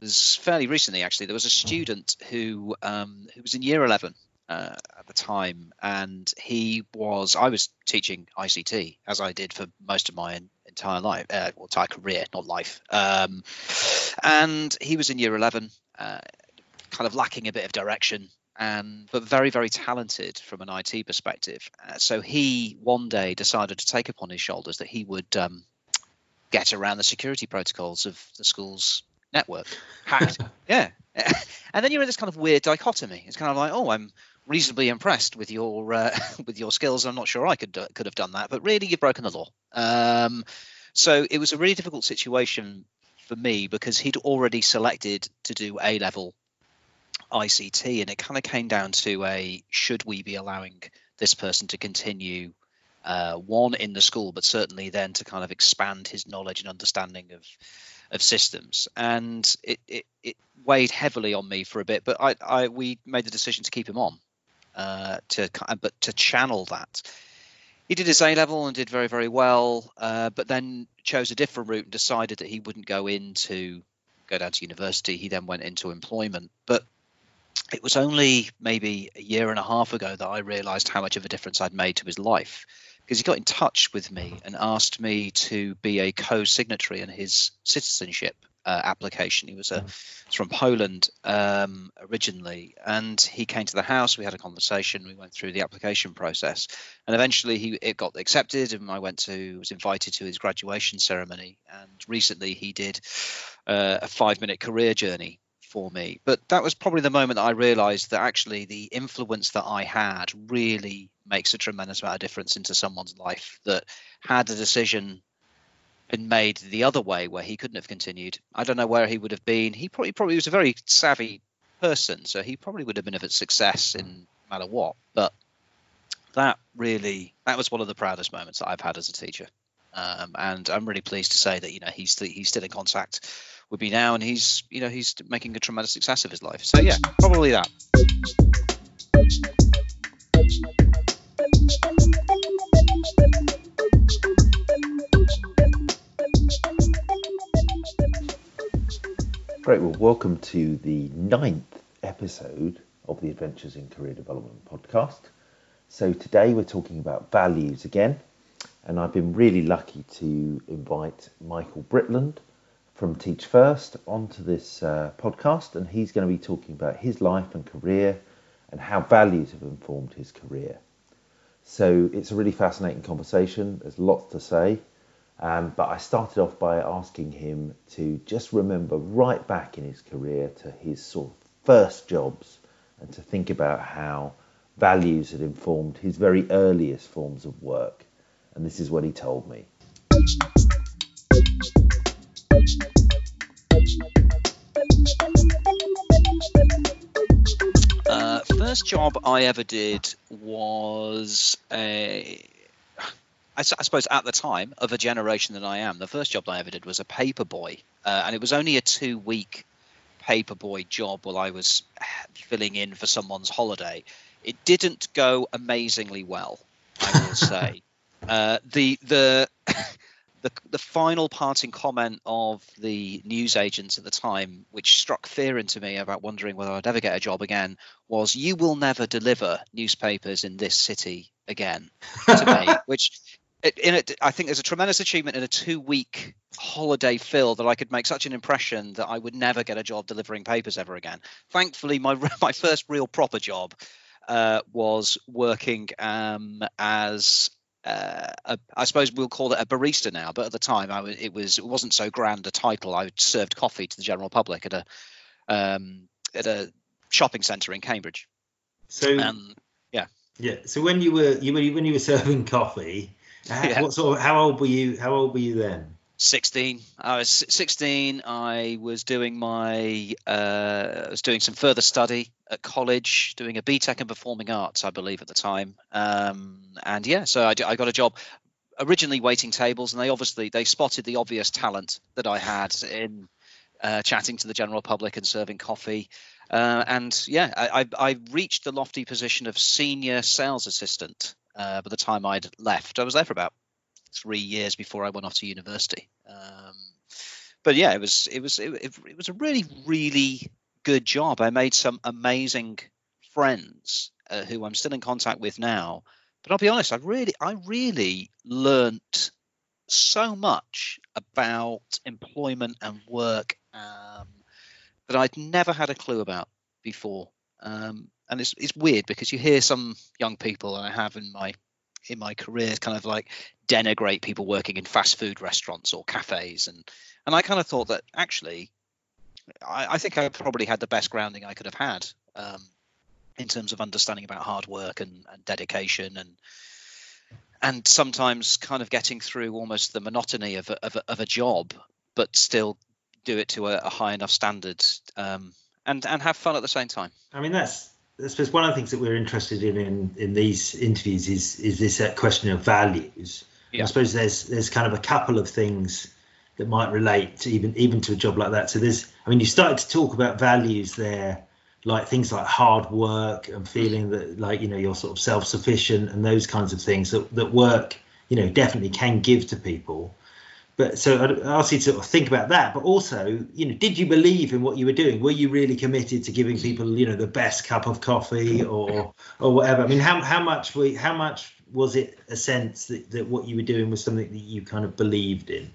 was fairly recently actually. There was a student who um, who was in year eleven uh, at the time, and he was. I was teaching ICT as I did for most of my entire life, uh, well, entire career, not life. Um, and he was in year eleven, uh, kind of lacking a bit of direction, and but very very talented from an IT perspective. Uh, so he one day decided to take upon his shoulders that he would um, get around the security protocols of the school's network. Hacked, yeah. and then you're in this kind of weird dichotomy. It's kind of like, oh, I'm reasonably impressed with your uh, with your skills. I'm not sure I could could have done that, but really, you've broken the law. Um, so it was a really difficult situation for me because he'd already selected to do A level ICT, and it kind of came down to a should we be allowing this person to continue uh, one in the school, but certainly then to kind of expand his knowledge and understanding of of systems. And it, it, it weighed heavily on me for a bit, but I, I we made the decision to keep him on uh, to but to channel that. He did his A level and did very very well, uh, but then chose a different route and decided that he wouldn't go into go down to university. He then went into employment, but it was only maybe a year and a half ago that I realized how much of a difference I'd made to his life because he got in touch with me and asked me to be a co-signatory in his citizenship uh, application. He was a mm. from Poland um, originally, and he came to the house. We had a conversation. We went through the application process, and eventually he it got accepted. And I went to was invited to his graduation ceremony. And recently he did uh, a five minute career journey for me. But that was probably the moment that I realized that actually the influence that I had really makes a tremendous amount of difference into someone's life. That had the decision been made the other way where he couldn't have continued, I don't know where he would have been. He probably probably was a very savvy person, so he probably would have been a success in no matter what. But that really that was one of the proudest moments that I've had as a teacher. Um, and I'm really pleased to say that you know he's he's still in contact with me now, and he's you know he's making a tremendous success of his life. So yeah, probably that. Great. Well, welcome to the ninth episode of the Adventures in Career Development podcast. So, today we're talking about values again, and I've been really lucky to invite Michael Britland from Teach First onto this uh, podcast, and he's going to be talking about his life and career and how values have informed his career. So, it's a really fascinating conversation. There's lots to say. Um, but I started off by asking him to just remember right back in his career to his sort of first jobs and to think about how values had informed his very earliest forms of work. And this is what he told me. Uh, first job I ever did was a I, I, suppose at the time of a generation that I am, the first job I ever did was a paper boy, uh, and it was only a two-week paper boy job while I was filling in for someone's holiday. It didn't go amazingly well, I will say. Uh, the the the the final parting comment of the news agents at the time, which struck fear into me about wondering whether I'd ever get a job again, was "You will never deliver newspapers in this city again." To me, which in it, I think there's a tremendous achievement in a two-week holiday fill that I could make such an impression that I would never get a job delivering papers ever again. Thankfully, my my first real proper job uh, was working um, as uh, a, I suppose we'll call it a barista now, but at the time I it was it wasn't so grand a title. I served coffee to the general public at a um, at a shopping centre in Cambridge. So um, yeah, yeah. So when you were you when you were serving coffee, yeah. What sort of, how old were you? How old were you then? 16 i was 16 i was doing my uh, i was doing some further study at college doing a BTEC in performing arts i believe at the time. Um, and yeah so I, I, got a job originally waiting tables and they obviously they spotted the obvious talent that i had in uh, chatting to the general public and serving coffee. Uh, and yeah I, I, reached the lofty position of senior sales assistant uh, by the time I'd left. I was there for about three years before I went off to university. Um, but yeah, it was it was it, it was a really really good job. I made some amazing friends uh, who I'm still in contact with now. But I'll be honest, I really I really learnt so much about employment and work um, that I'd never had a clue about before. Um, and it's it's weird because you hear some young people, and I have in my in my career, kind of like denigrate people working in fast food restaurants or cafes, and and I kind of thought that actually, I, I think I probably had the best grounding I could have had um, in terms of understanding about hard work and, and dedication and and sometimes kind of getting through almost the monotony of a, of a, of a job, but still do it to a, a high enough standard um, and and have fun at the same time. I mean, that's I suppose one of the things that we're interested in in, in these interviews is is this uh, question of values. Yeah. I suppose there's there's kind of a couple of things that might relate to even even to a job like that. So there's I mean you started to talk about values there, like things like hard work and feeling that like you know you're sort of self sufficient and those kinds of things that that work you know definitely can give to people but so I'd ask you to think about that. But also, you know, did you believe in what you were doing? Were you really committed to giving people, you know, the best cup of coffee or or whatever? I mean, how how much how much was it a sense that, that what you were doing was something that you kind of believed in?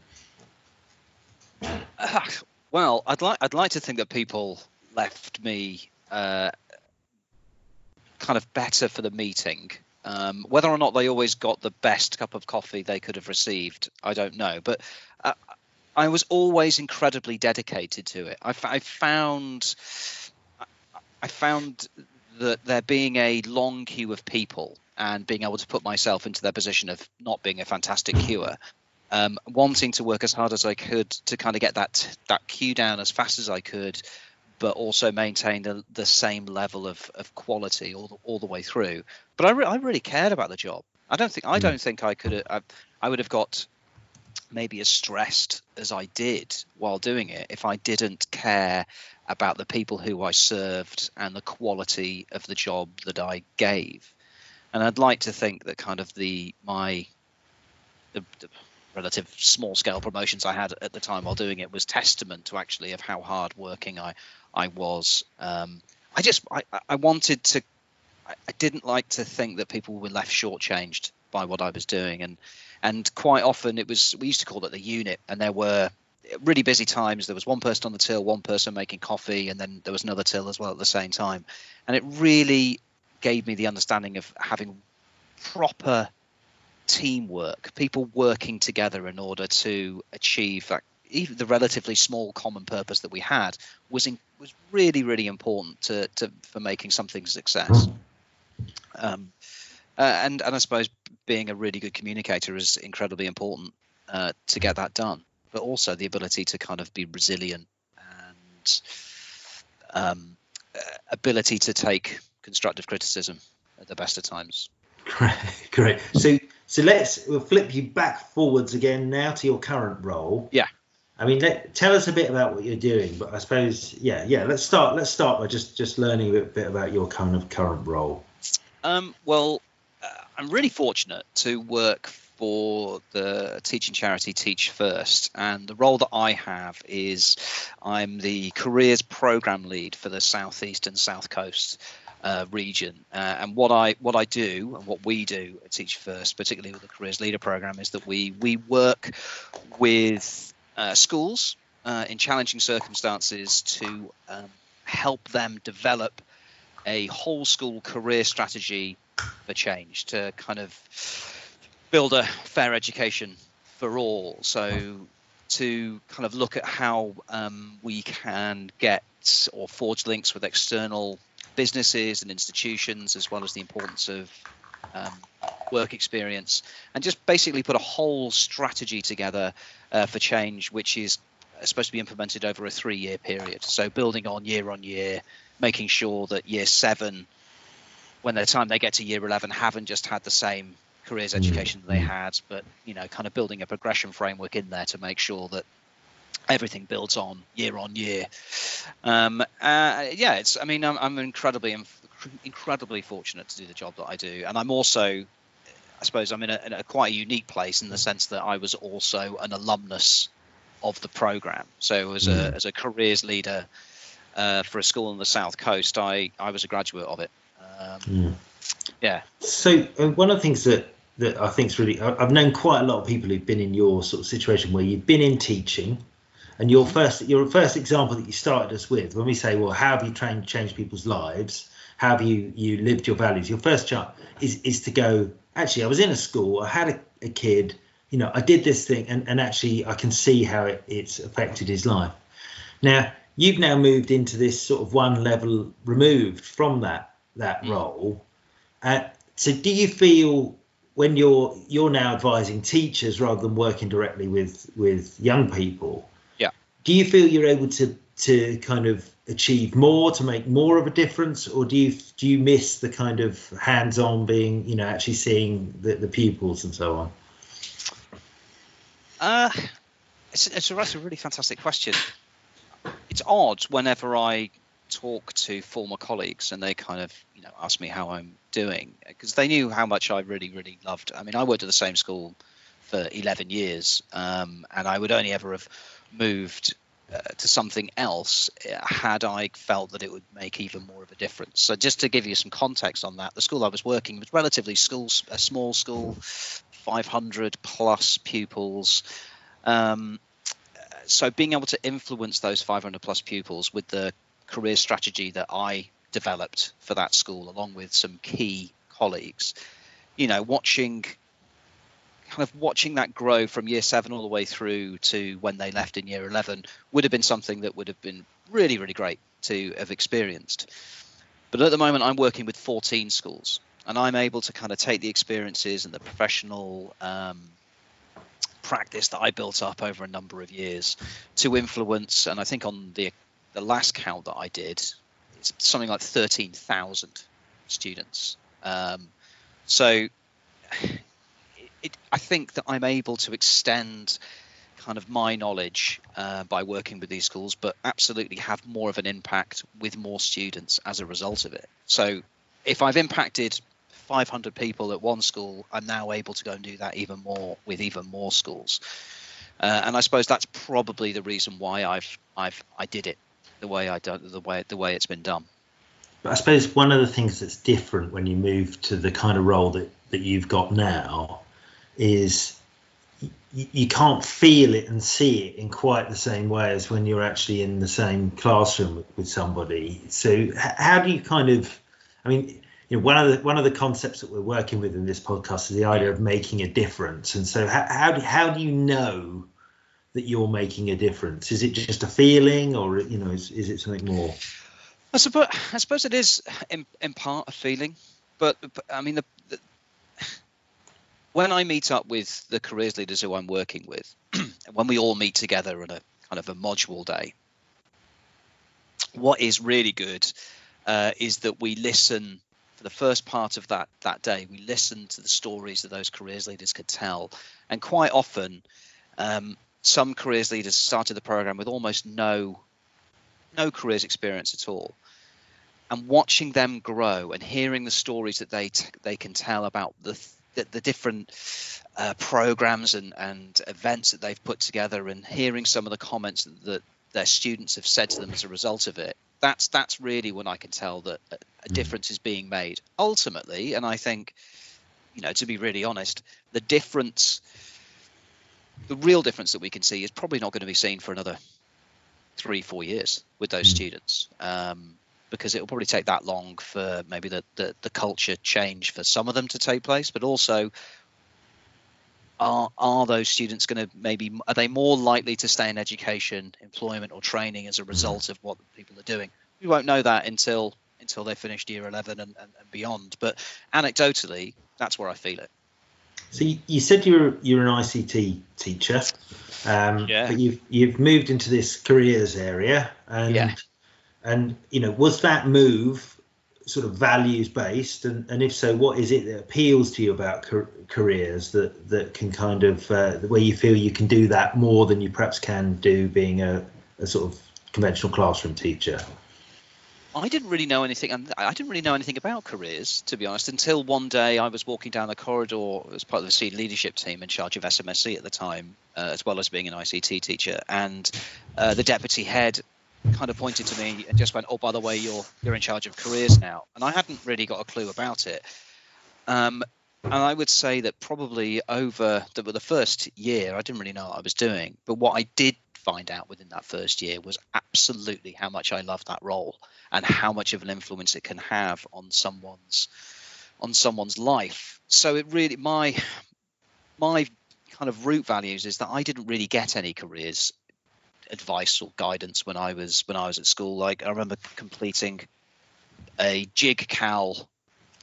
Well, I'd like I'd like to think that people left me uh, kind of better for the meeting um, whether or not they always got the best cup of coffee they could have received, I don't know. But uh, I was always incredibly dedicated to it. I, I found I found that there being a long queue of people and being able to put myself into their position of not being a fantastic queuer, um, wanting to work as hard as I could to kind of get that that queue down as fast as I could, but also maintain the, the same level of, of quality all the, all the way through. But I, re- I really cared about the job. I don't think I hmm. don't think I could I, I would have got maybe as stressed as I did while doing it if I didn't care about the people who I served and the quality of the job that I gave. And I'd like to think that kind of the my the, the relative small scale promotions I had at the time while doing it was testament to actually of how hard working I I was. Um, I just I, I wanted to. I didn't like to think that people were left shortchanged by what I was doing, and and quite often it was we used to call it the unit, and there were really busy times. There was one person on the till, one person making coffee, and then there was another till as well at the same time, and it really gave me the understanding of having proper teamwork, people working together in order to achieve that. Even the relatively small common purpose that we had was in, was really really important to, to for making something a success. Mm. Um, uh, and and I suppose being a really good communicator is incredibly important uh, to get that done. But also the ability to kind of be resilient and um, uh, ability to take constructive criticism at the best of times. Great, great. So so let's we'll flip you back forwards again now to your current role. Yeah. I mean, let, tell us a bit about what you're doing. But I suppose, yeah, yeah. Let's start. Let's start by just just learning a bit, bit about your kind of current role. Um, well, uh, I'm really fortunate to work for the teaching charity Teach First, and the role that I have is I'm the careers program lead for the southeast and south coast. Uh, region. Uh, and what I what I do and what we do at Teach First, particularly with the Careers Leader program, is that we we work with uh, schools uh, in challenging circumstances to um, help them develop a whole school career strategy for change to kind of build a fair education for all. So to kind of look at how um, we can get or forge links with external businesses and institutions, as well as the importance of um, work experience, and just basically put a whole strategy together uh, for change, which is supposed to be implemented over a three-year period. So building on year on year, making sure that year seven, when the time they get to year eleven, haven't just had the same careers mm. education that they had, but you know, kind of building a progression framework in there to make sure that everything builds on year on year. Um, uh, yeah, it's. I mean, I'm, I'm incredibly, incredibly fortunate to do the job that I do, and I'm also, I suppose, I'm in a, in a quite a unique place in the sense that I was also an alumnus of the program. So as a mm. as a careers leader uh, for a school on the south coast, I I was a graduate of it. Um, mm. Yeah. So uh, one of the things that that I think is really I've known quite a lot of people who've been in your sort of situation where you've been in teaching, and your first your first example that you started us with when we say, well, how have you trained changed people's lives? How have you you lived your values? Your first job is is to go. Actually, I was in a school. I had a, a kid. You know, I did this thing, and, and actually, I can see how it, it's affected his life. Now, you've now moved into this sort of one level removed from that that mm. role. Uh, so, do you feel when you're you're now advising teachers rather than working directly with with young people? Yeah. Do you feel you're able to to kind of achieve more to make more of a difference, or do you do you miss the kind of hands-on being you know actually seeing the, the pupils and so on? Uh, it's, it's a, that's a really fantastic question. It's odd whenever I talk to former colleagues and they kind of you know ask me how I'm doing because they knew how much I really really loved. I mean, I worked at the same school for 11 years, um, and I would only ever have moved uh, to something else uh, had I felt that it would make even more of a difference. So just to give you some context on that, the school I was working was relatively schools, a small school, 500 plus pupils. Um, so being able to influence those 500 plus pupils with the career strategy that I developed for that school, along with some key colleagues, you know, watching kind of watching that grow from year seven all the way through to when they left in year 11 would have been something that would have been really, really great to have experienced. But at the moment, I'm working with 14 schools and I'm able to kind of take the experiences and the professional um, practice that I built up over a number of years to influence. And I think on the the last count that I did, it's something like 13,000 students. Um, so it, I think that I'm able to extend kind of my knowledge uh, by working with these schools, but absolutely have more of an impact with more students as a result of it. So if I've impacted 500 people at one school, I'm now able to go and do that even more with even more schools. Uh, and I suppose that's probably the reason why I've I've I did it the way I done the way the way it's been done. I suppose one of the things that's different when you move to the kind of role that that you've got now is you, can't feel it and see it in quite the same way as when you're actually in the same classroom with somebody. So how do you kind of, I mean, you know, one of the one of the concepts that we're working with in this podcast is the idea of making a difference. And so how how do, how do you know that you're making a difference? Is it just a feeling, or you know, is, is it something more? I suppose I suppose it is in, in part a feeling, but, but I mean the, the when I meet up with the careers leaders who I'm working with, when we all meet together on a kind of a module day, what is really good uh, is that we listen for the first part of that that day. We listened to the stories that those careers leaders could tell, and quite often, um, some careers leaders started the program with almost no no careers experience at all and watching them grow and hearing the stories that they t- they can tell about the the, the different uh, programs and, and events that they've put together and hearing some of the comments that their students have said to them as a result of it that's that's really when I can tell that a, a hmm. difference is being made ultimately and I think you know to be really honest the difference the real difference that we can see is probably not going to be seen for another three four years with those mm. students um, because it will probably take that long for maybe the, the, the culture change for some of them to take place, but also are are those students going to maybe are they more likely to stay in education, employment, or training as a result of what people are doing? We won't know that until until they finished year 11 and, and, and beyond. But anecdotally, that's where I feel it. So you, you said you're you're an ICT teacher, um, yeah. but you've you've moved into this careers area, and yeah. And you know, was that move sort of values based? And, and if so, what is it that appeals to you about careers that that can kind of uh, where you feel you can do that more than you perhaps can do being a, a sort of conventional classroom teacher? I didn't really know anything, and I didn't really know anything about careers, to be honest, until one day I was walking down the corridor as part of the senior leadership team in charge of SMSC at the time, uh, as well as being an ICT teacher, and uh, the deputy head kind of pointed to me and just went, "Oh, by the way, you're you're in charge of careers now," and I hadn't really got a clue about it. Um, and I would say that probably over the, the first year, I didn't really know what I was doing. But what I did find out within that first year was absolutely how much I love that role and how much of an influence it can have on someone's on someone's life. So it really my my kind of root values is that I didn't really get any careers advice or guidance when I was when I was at school. Like I remember completing a JIIG-CAL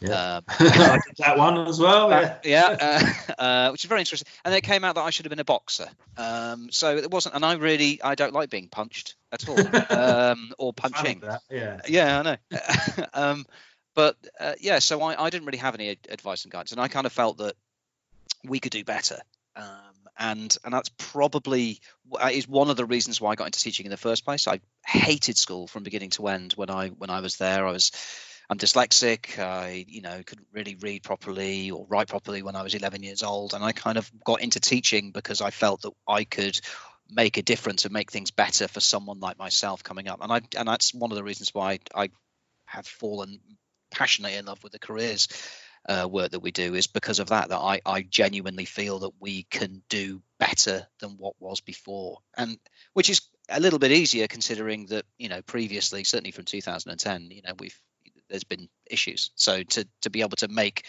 yeah. Um, that one as well. Yeah, yeah uh, uh, which is very interesting. And it came out that I should have been a boxer. Um, so it wasn't, and I really I don't like being punched at all, um, or punching. Yeah, yeah, I know. um, but uh, yeah, so I, I didn't really have any advice and guidance, and I kind of felt that we could do better. Um, and and that's probably is one of the reasons why I got into teaching in the first place. I hated school from beginning to end when I when I was there. I was I'm dyslexic. I, you know, couldn't really read properly or write properly when I was 11 years old, and I kind of got into teaching because I felt that I could make a difference and make things better for someone like myself coming up. And I, and that's one of the reasons why I have fallen passionately in love with the careers uh, work that we do is because of that. That I, I genuinely feel that we can do better than what was before, and which is a little bit easier considering that you know previously, certainly from 2010, you know we've there's been issues. So to to be able to make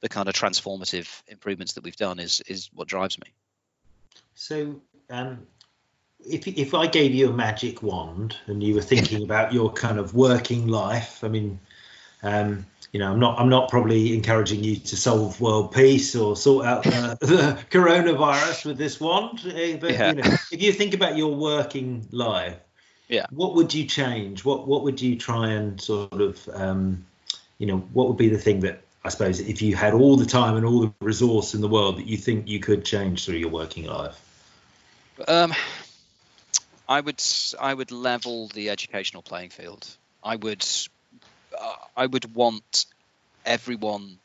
the kind of transformative improvements that we've done is is what drives me. So um, if if I gave you a magic wand and you were thinking about your kind of working life, I mean, um, you know, I'm not I'm not probably encouraging you to solve world peace or sort out uh, the coronavirus with this wand, eh, but yeah. you know, if you think about your working life, yeah. what would you change? What what would you try and sort of um, you know what would be the thing that i suppose if you had all the time and all the resource in the world that you think you could change through your working life? Um, i would i would level the educational playing field. I would i would want everyone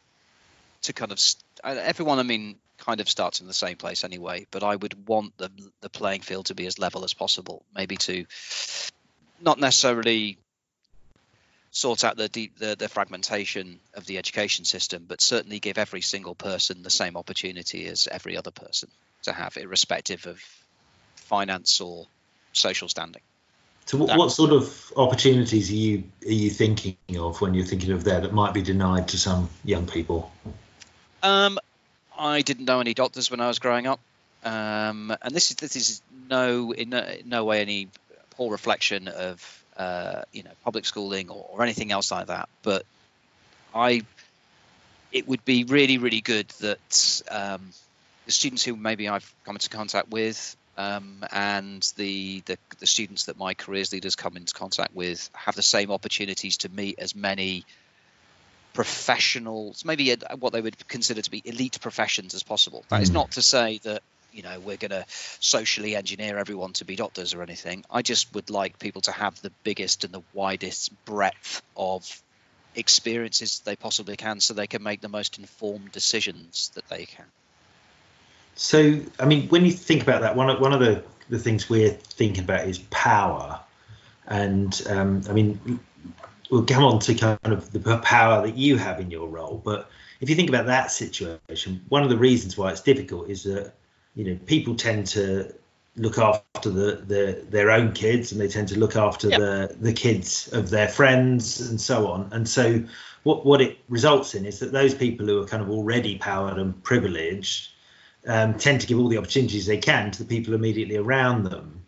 to kind of uh, everyone i mean kind of starts in the same place anyway. But I would want the the playing field to be as level as possible. Maybe to not necessarily sort out the, deep, the the fragmentation of the education system, but certainly give every single person the same opportunity as every other person to have, irrespective of finance or social standing. So, what, what sort of opportunities are you are you thinking of when you're thinking of there that might be denied to some young people? Um, I didn't know any doctors when I was growing up, um, and this is this is no in no, in no way any poor reflection of uh, you know public schooling or, or, anything else like that. But I, it would be really really good that um, the students who maybe I've come into contact with um, and the, the, the students that my careers leaders come into contact with have the same opportunities to meet as many professionals, maybe what they would consider to be elite professions as possible. That mm. is not to say that you know we're going to socially engineer everyone to be doctors or anything. I just would like people to have the biggest and the widest breadth of experiences they possibly can, so they can make the most informed decisions that they can. So, I mean, when you think about that, one of one of the the things we're thinking about is power, and um, I mean, we'll come on to kind of the power that you have in your role. But if you think about that situation, one of the reasons why it's difficult is that you know people tend to look after the, the their own kids and they tend to look after yep. the the kids of their friends and so on. And so what what it results in is that those people who are kind of already powered and privileged um, tend to give all the opportunities they can to the people immediately around them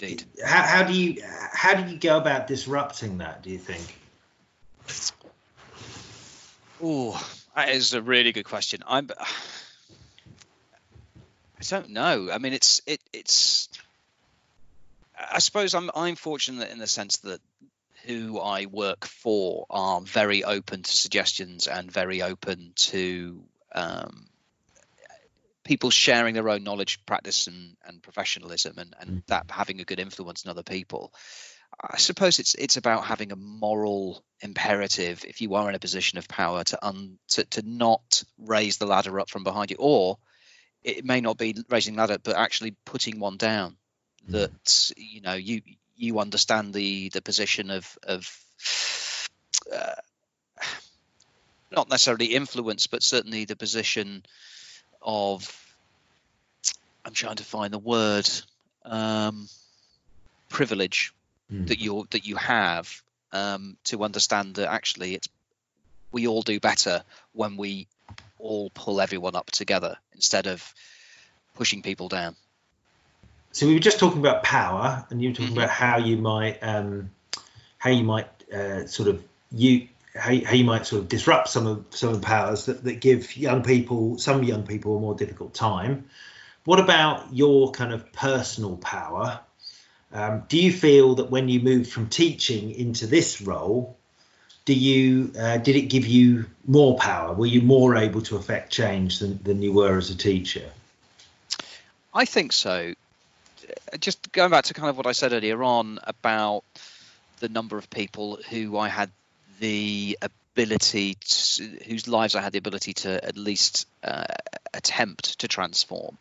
indeed. How, how do you how do you go about disrupting that? Do you think? Oh, that is a really good question. I'm. I don't know. I mean, it's it it's. I suppose I'm I'm fortunate in the sense that who I work for are very open to suggestions and very open to um, people sharing their own knowledge, practice, and, and professionalism, and, and mm. that having a good influence on other people. I suppose it's it's about having a moral imperative if you are in a position of power to un to, to not raise the ladder up from behind you, or it may not be raising ladder, but actually putting one down. Mm. That you know you you understand the the position of of uh, not necessarily influence, but certainly the position of I'm trying to find the word um, privilege mm. that you that you have um, to understand that actually it's we all do better when we all pull everyone up together instead of pushing people down. So we were just talking about power, and you were talking mm-hmm. about how you might um, how you might uh, sort of you how, how you might sort of disrupt some of some of the powers that, that give young people some young people a more difficult time. What about your kind of personal power? Um, do you feel that when you moved from teaching into this role, do you uh, did it give you more power? Were you more able to affect change than, than you were as a teacher? I think so. Just going back to kind of what I said earlier on about the number of people who I had the ability to, whose lives I had the ability to at least uh, attempt to transform.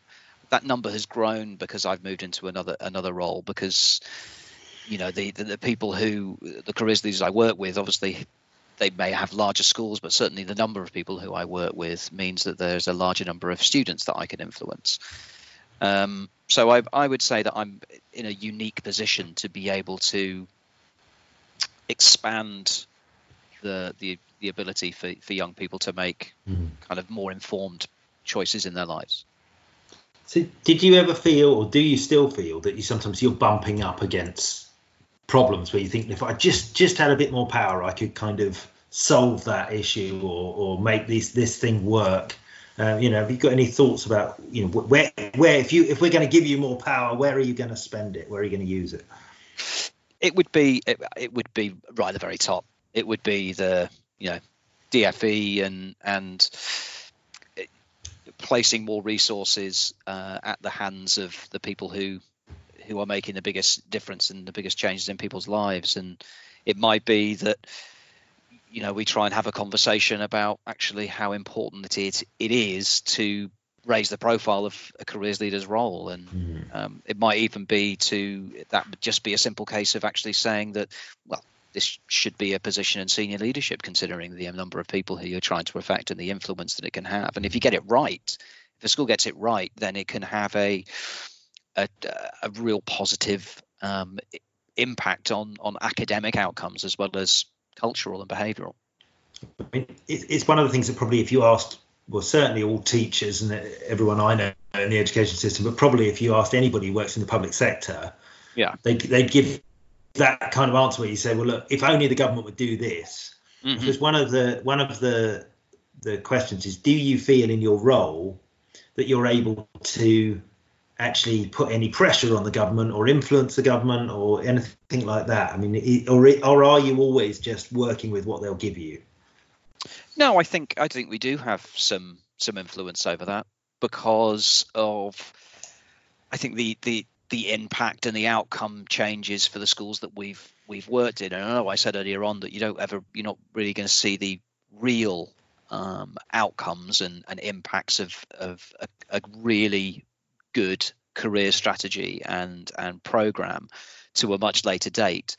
That number has grown because I've moved into another another role because you know the, the, the people who the careers leaders I work with obviously they may have larger schools but certainly the number of people who I work with means that there's a larger number of students that I can influence. Um, so I, I would say that I'm in a unique position to be able to expand the the, the ability for, for young people to make mm-hmm. kind of more informed choices in their lives so, did you ever feel, or do you still feel, that you sometimes you're bumping up against problems where you think if I just just had a bit more power, I could kind of solve that issue or or make this this thing work? Uh, you know, have you got any thoughts about you know where where if you if we're going to give you more power, where are you going to spend it? Where are you going to use it? It would be it, it would be right at the very top. It would be the you know DFE and and placing more resources uh, at the hands of the people who who are making the biggest difference and the biggest changes in people's lives and it might be that you know we try and have a conversation about actually how important it is it is to raise the profile of a careers leader's role and mm. um, it might even be to that would just be a simple case of actually saying that well this should be a position in senior leadership, considering the number of people who you're trying to affect and the influence that it can have. And if you get it right, if a school gets it right, then it can have a a, a real positive um, impact on on academic outcomes as well as cultural and behavioural. I mean, it's one of the things that probably, if you asked, well, certainly all teachers and everyone I know in the education system, but probably if you asked anybody who works in the public sector, yeah, they they'd give that kind of answer where you say, well, look, if only the government would do this. Mm-hmm. Because one of the one of the the questions is, do you feel in your role that you're able to actually put any pressure on the government or influence the government or anything like that? I mean, or or are you always just working with what they'll give you? No, I think I think we do have some some influence over that because of I think the the the impact and the outcome changes for the schools that we've we've worked in. And I know I said earlier on that you don't ever you're not really going to see the real um, outcomes and, and impacts of of a, a, really good career strategy and and program to a much later date.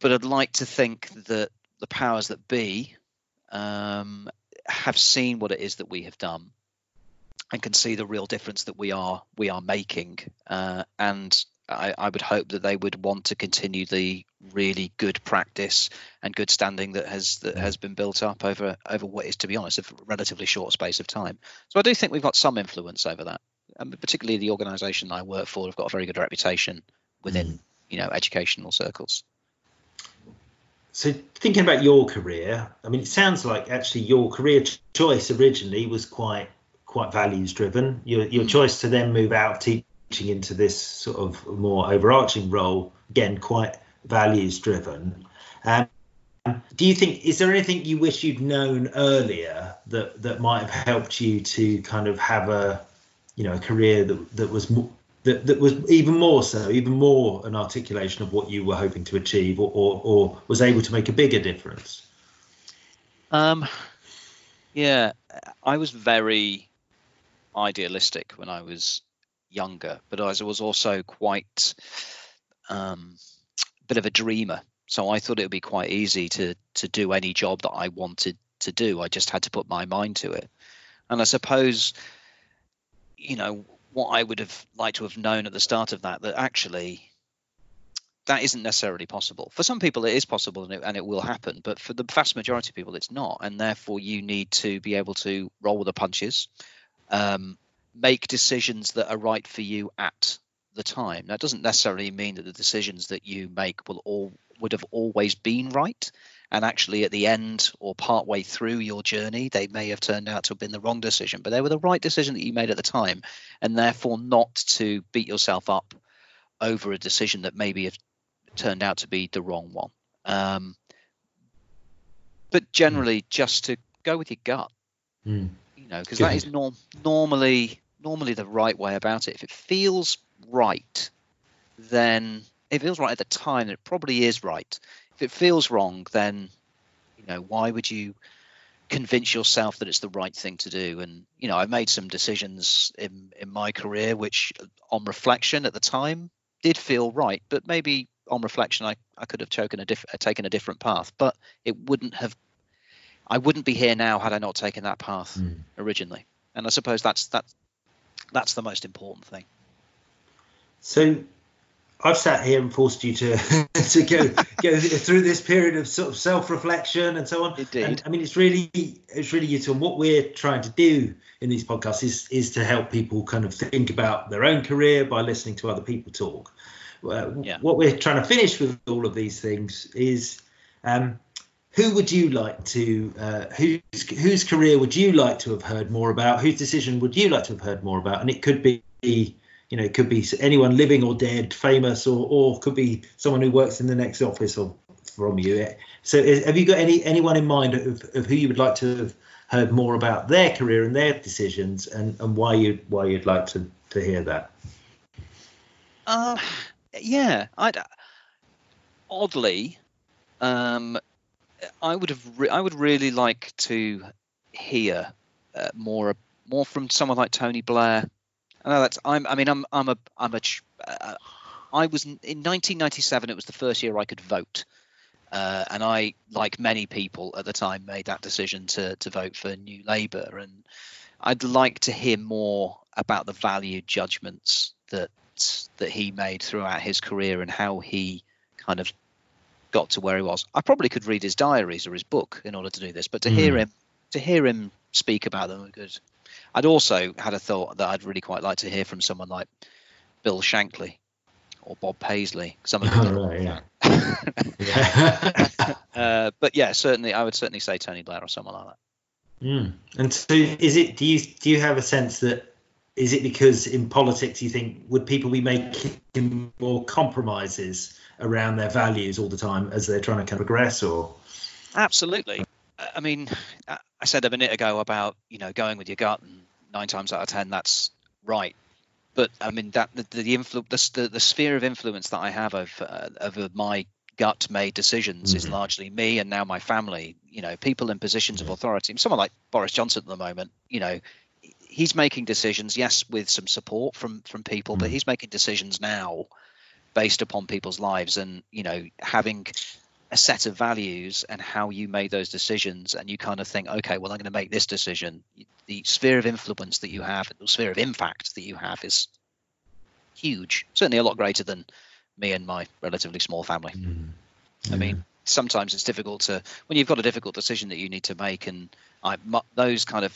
But I'd like to think that the powers that be um, have seen what it is that we have done and can see the real difference that we are we are making. Uh, and I, I, would hope that they would want to continue the really good practice and good standing that has that has been built up over over what is, to be honest, a relatively short space of time. So I do think we've got some influence over that. And particularly the organisation I work for have got a very good reputation within mm. you know educational circles. So thinking about your career, I mean, it sounds like actually your career choice originally was quite quite values driven. Your your mm. choice to then move out of teaching into this sort of more overarching role, again, quite values driven. Um, do you think is there anything you wish you'd known earlier that that might have helped you to kind of have a you know a career that that was more, that, that was even more so, even more an articulation of what you were hoping to achieve, or, or, or was able to make a bigger difference? Um, yeah, I was very idealistic when I was younger, but I was also quite um, a bit of a dreamer. So I thought it would be quite easy to to do any job that I wanted to do. I just had to put my mind to it. And I suppose, you know, what I would have liked to have known at the start of that, that actually that isn't necessarily possible. For some people, it is possible and it, and it, will happen, but for the vast majority of people, it's not. And therefore, you need to be able to roll with the punches, um, make decisions that are right for you at the time. That doesn't necessarily mean that the decisions that you make will all would have always been right and actually at the end or part way through your journey they may have turned out to have been the wrong decision but they were the right decision that you made at the time and therefore not to beat yourself up over a decision that maybe have turned out to be the wrong one um, but generally mm. just to go with your gut mm. You know because that is norm- normally normally the right way about it if it feels right then it feels right at the time it probably is right if it feels wrong, then you know why would you convince yourself that it's the right thing to do? And you know, I've made some decisions in in my career which, on reflection at the time, did feel right, but maybe on reflection, I, I could have taken a diff- taken a different path, but it wouldn't have. I wouldn't be here now had I not taken that path mm. originally. And I suppose that's that that's the most important thing. So I've sat here and forced you to to go go through this period of sort of self reflection and so on. Indeed. And, I mean, it's really it's really useful. And what we're trying to do in these podcasts is is to help people kind of think about their own career by listening to other people talk. Uh, yeah. What we're trying to finish with all of these things is. Um, who would you like to uh, whose whose career would you like to have heard more about whose decision would you like to have heard more about and it could be you know, it could be anyone living or dead, famous, or or could be someone who works in the next office or from you. So, have you got any anyone in mind of, of who you would like to have heard more about their career and their decisions, and, and why you why you'd like to to hear that? Uh, yeah, I'd oddly, um, I would have re- I would really like to hear uh, more more from someone like Tony Blair I know that's I'm. I mean, I'm. I'm a. I'm a. Uh, I was in 1997. It was the first year I could vote, uh, and I, like many people at the time, made that decision to to vote for New Labour. And I'd like to hear more about the value judgments that that he made throughout his career and how he kind of got to where he was. I probably could read his diaries or his book in order to do this, but to mm. hear him to hear him speak about them, good I'd also had a thought that I'd really quite like to hear from someone like Bill Shankly or Bob Paisley. Some of them. Oh, right, yeah. uh, but yeah, certainly, I would certainly say Tony Blair or someone like that. Mm. And so, is it? Do you do you have a sense that is it because in politics you think would people be making more compromises around their values all the time as they're trying to kind of progress, or? Absolutely. I mean, I said a minute ago about you know going with your gut, and nine times out of ten that's right. But I mean that the the, influ- the, the sphere of influence that I have of uh, of my gut made decisions mm-hmm. is largely me and now my family. You know, people in positions of authority. Someone like Boris Johnson at the moment. You know, he's making decisions, yes, with some support from from people, mm-hmm. but he's making decisions now based upon people's lives and you know having a set of values and how you made those decisions. And you kind of think okay well i'm going to make this decision. The sphere of influence that you have the sphere of impact that you have is huge certainly a lot greater than me and my relatively small family. Mm. i mean sometimes it's difficult to when you've got a difficult decision that you need to make and I, those kind of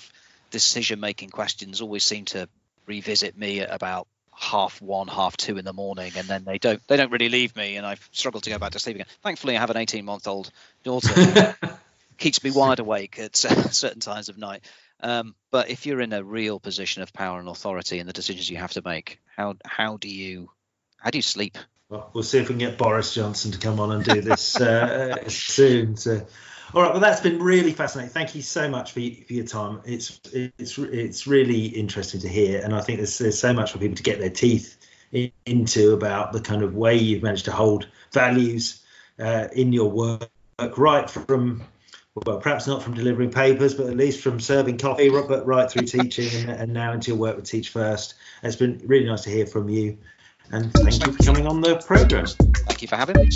decision making questions always seem to revisit me about half one, half two in the morning, and then they don't they don't really leave me, and I've struggled to go back to sleep again. Thankfully, I have an 18 month old daughter keeps me wide awake at certain times of night. Um, but if you're in a real position of power and authority and the decisions you have to make, how how do you how do you sleep? Well, we'll see if we can get Boris Johnson to come on and do this uh, soon. So all right, well, that's been really fascinating. Thank you so much for, for your time. It's it's it's really interesting to hear, and I think there's there's so much for people to get their teeth into about the kind of way you've managed to hold values uh, in your work, right from well, perhaps not from delivering papers, but at least from serving coffee, but right through teaching and, and, now into your work with Teach First. It's been really nice to hear from you, and thank you for coming on the program. Thank you for having me.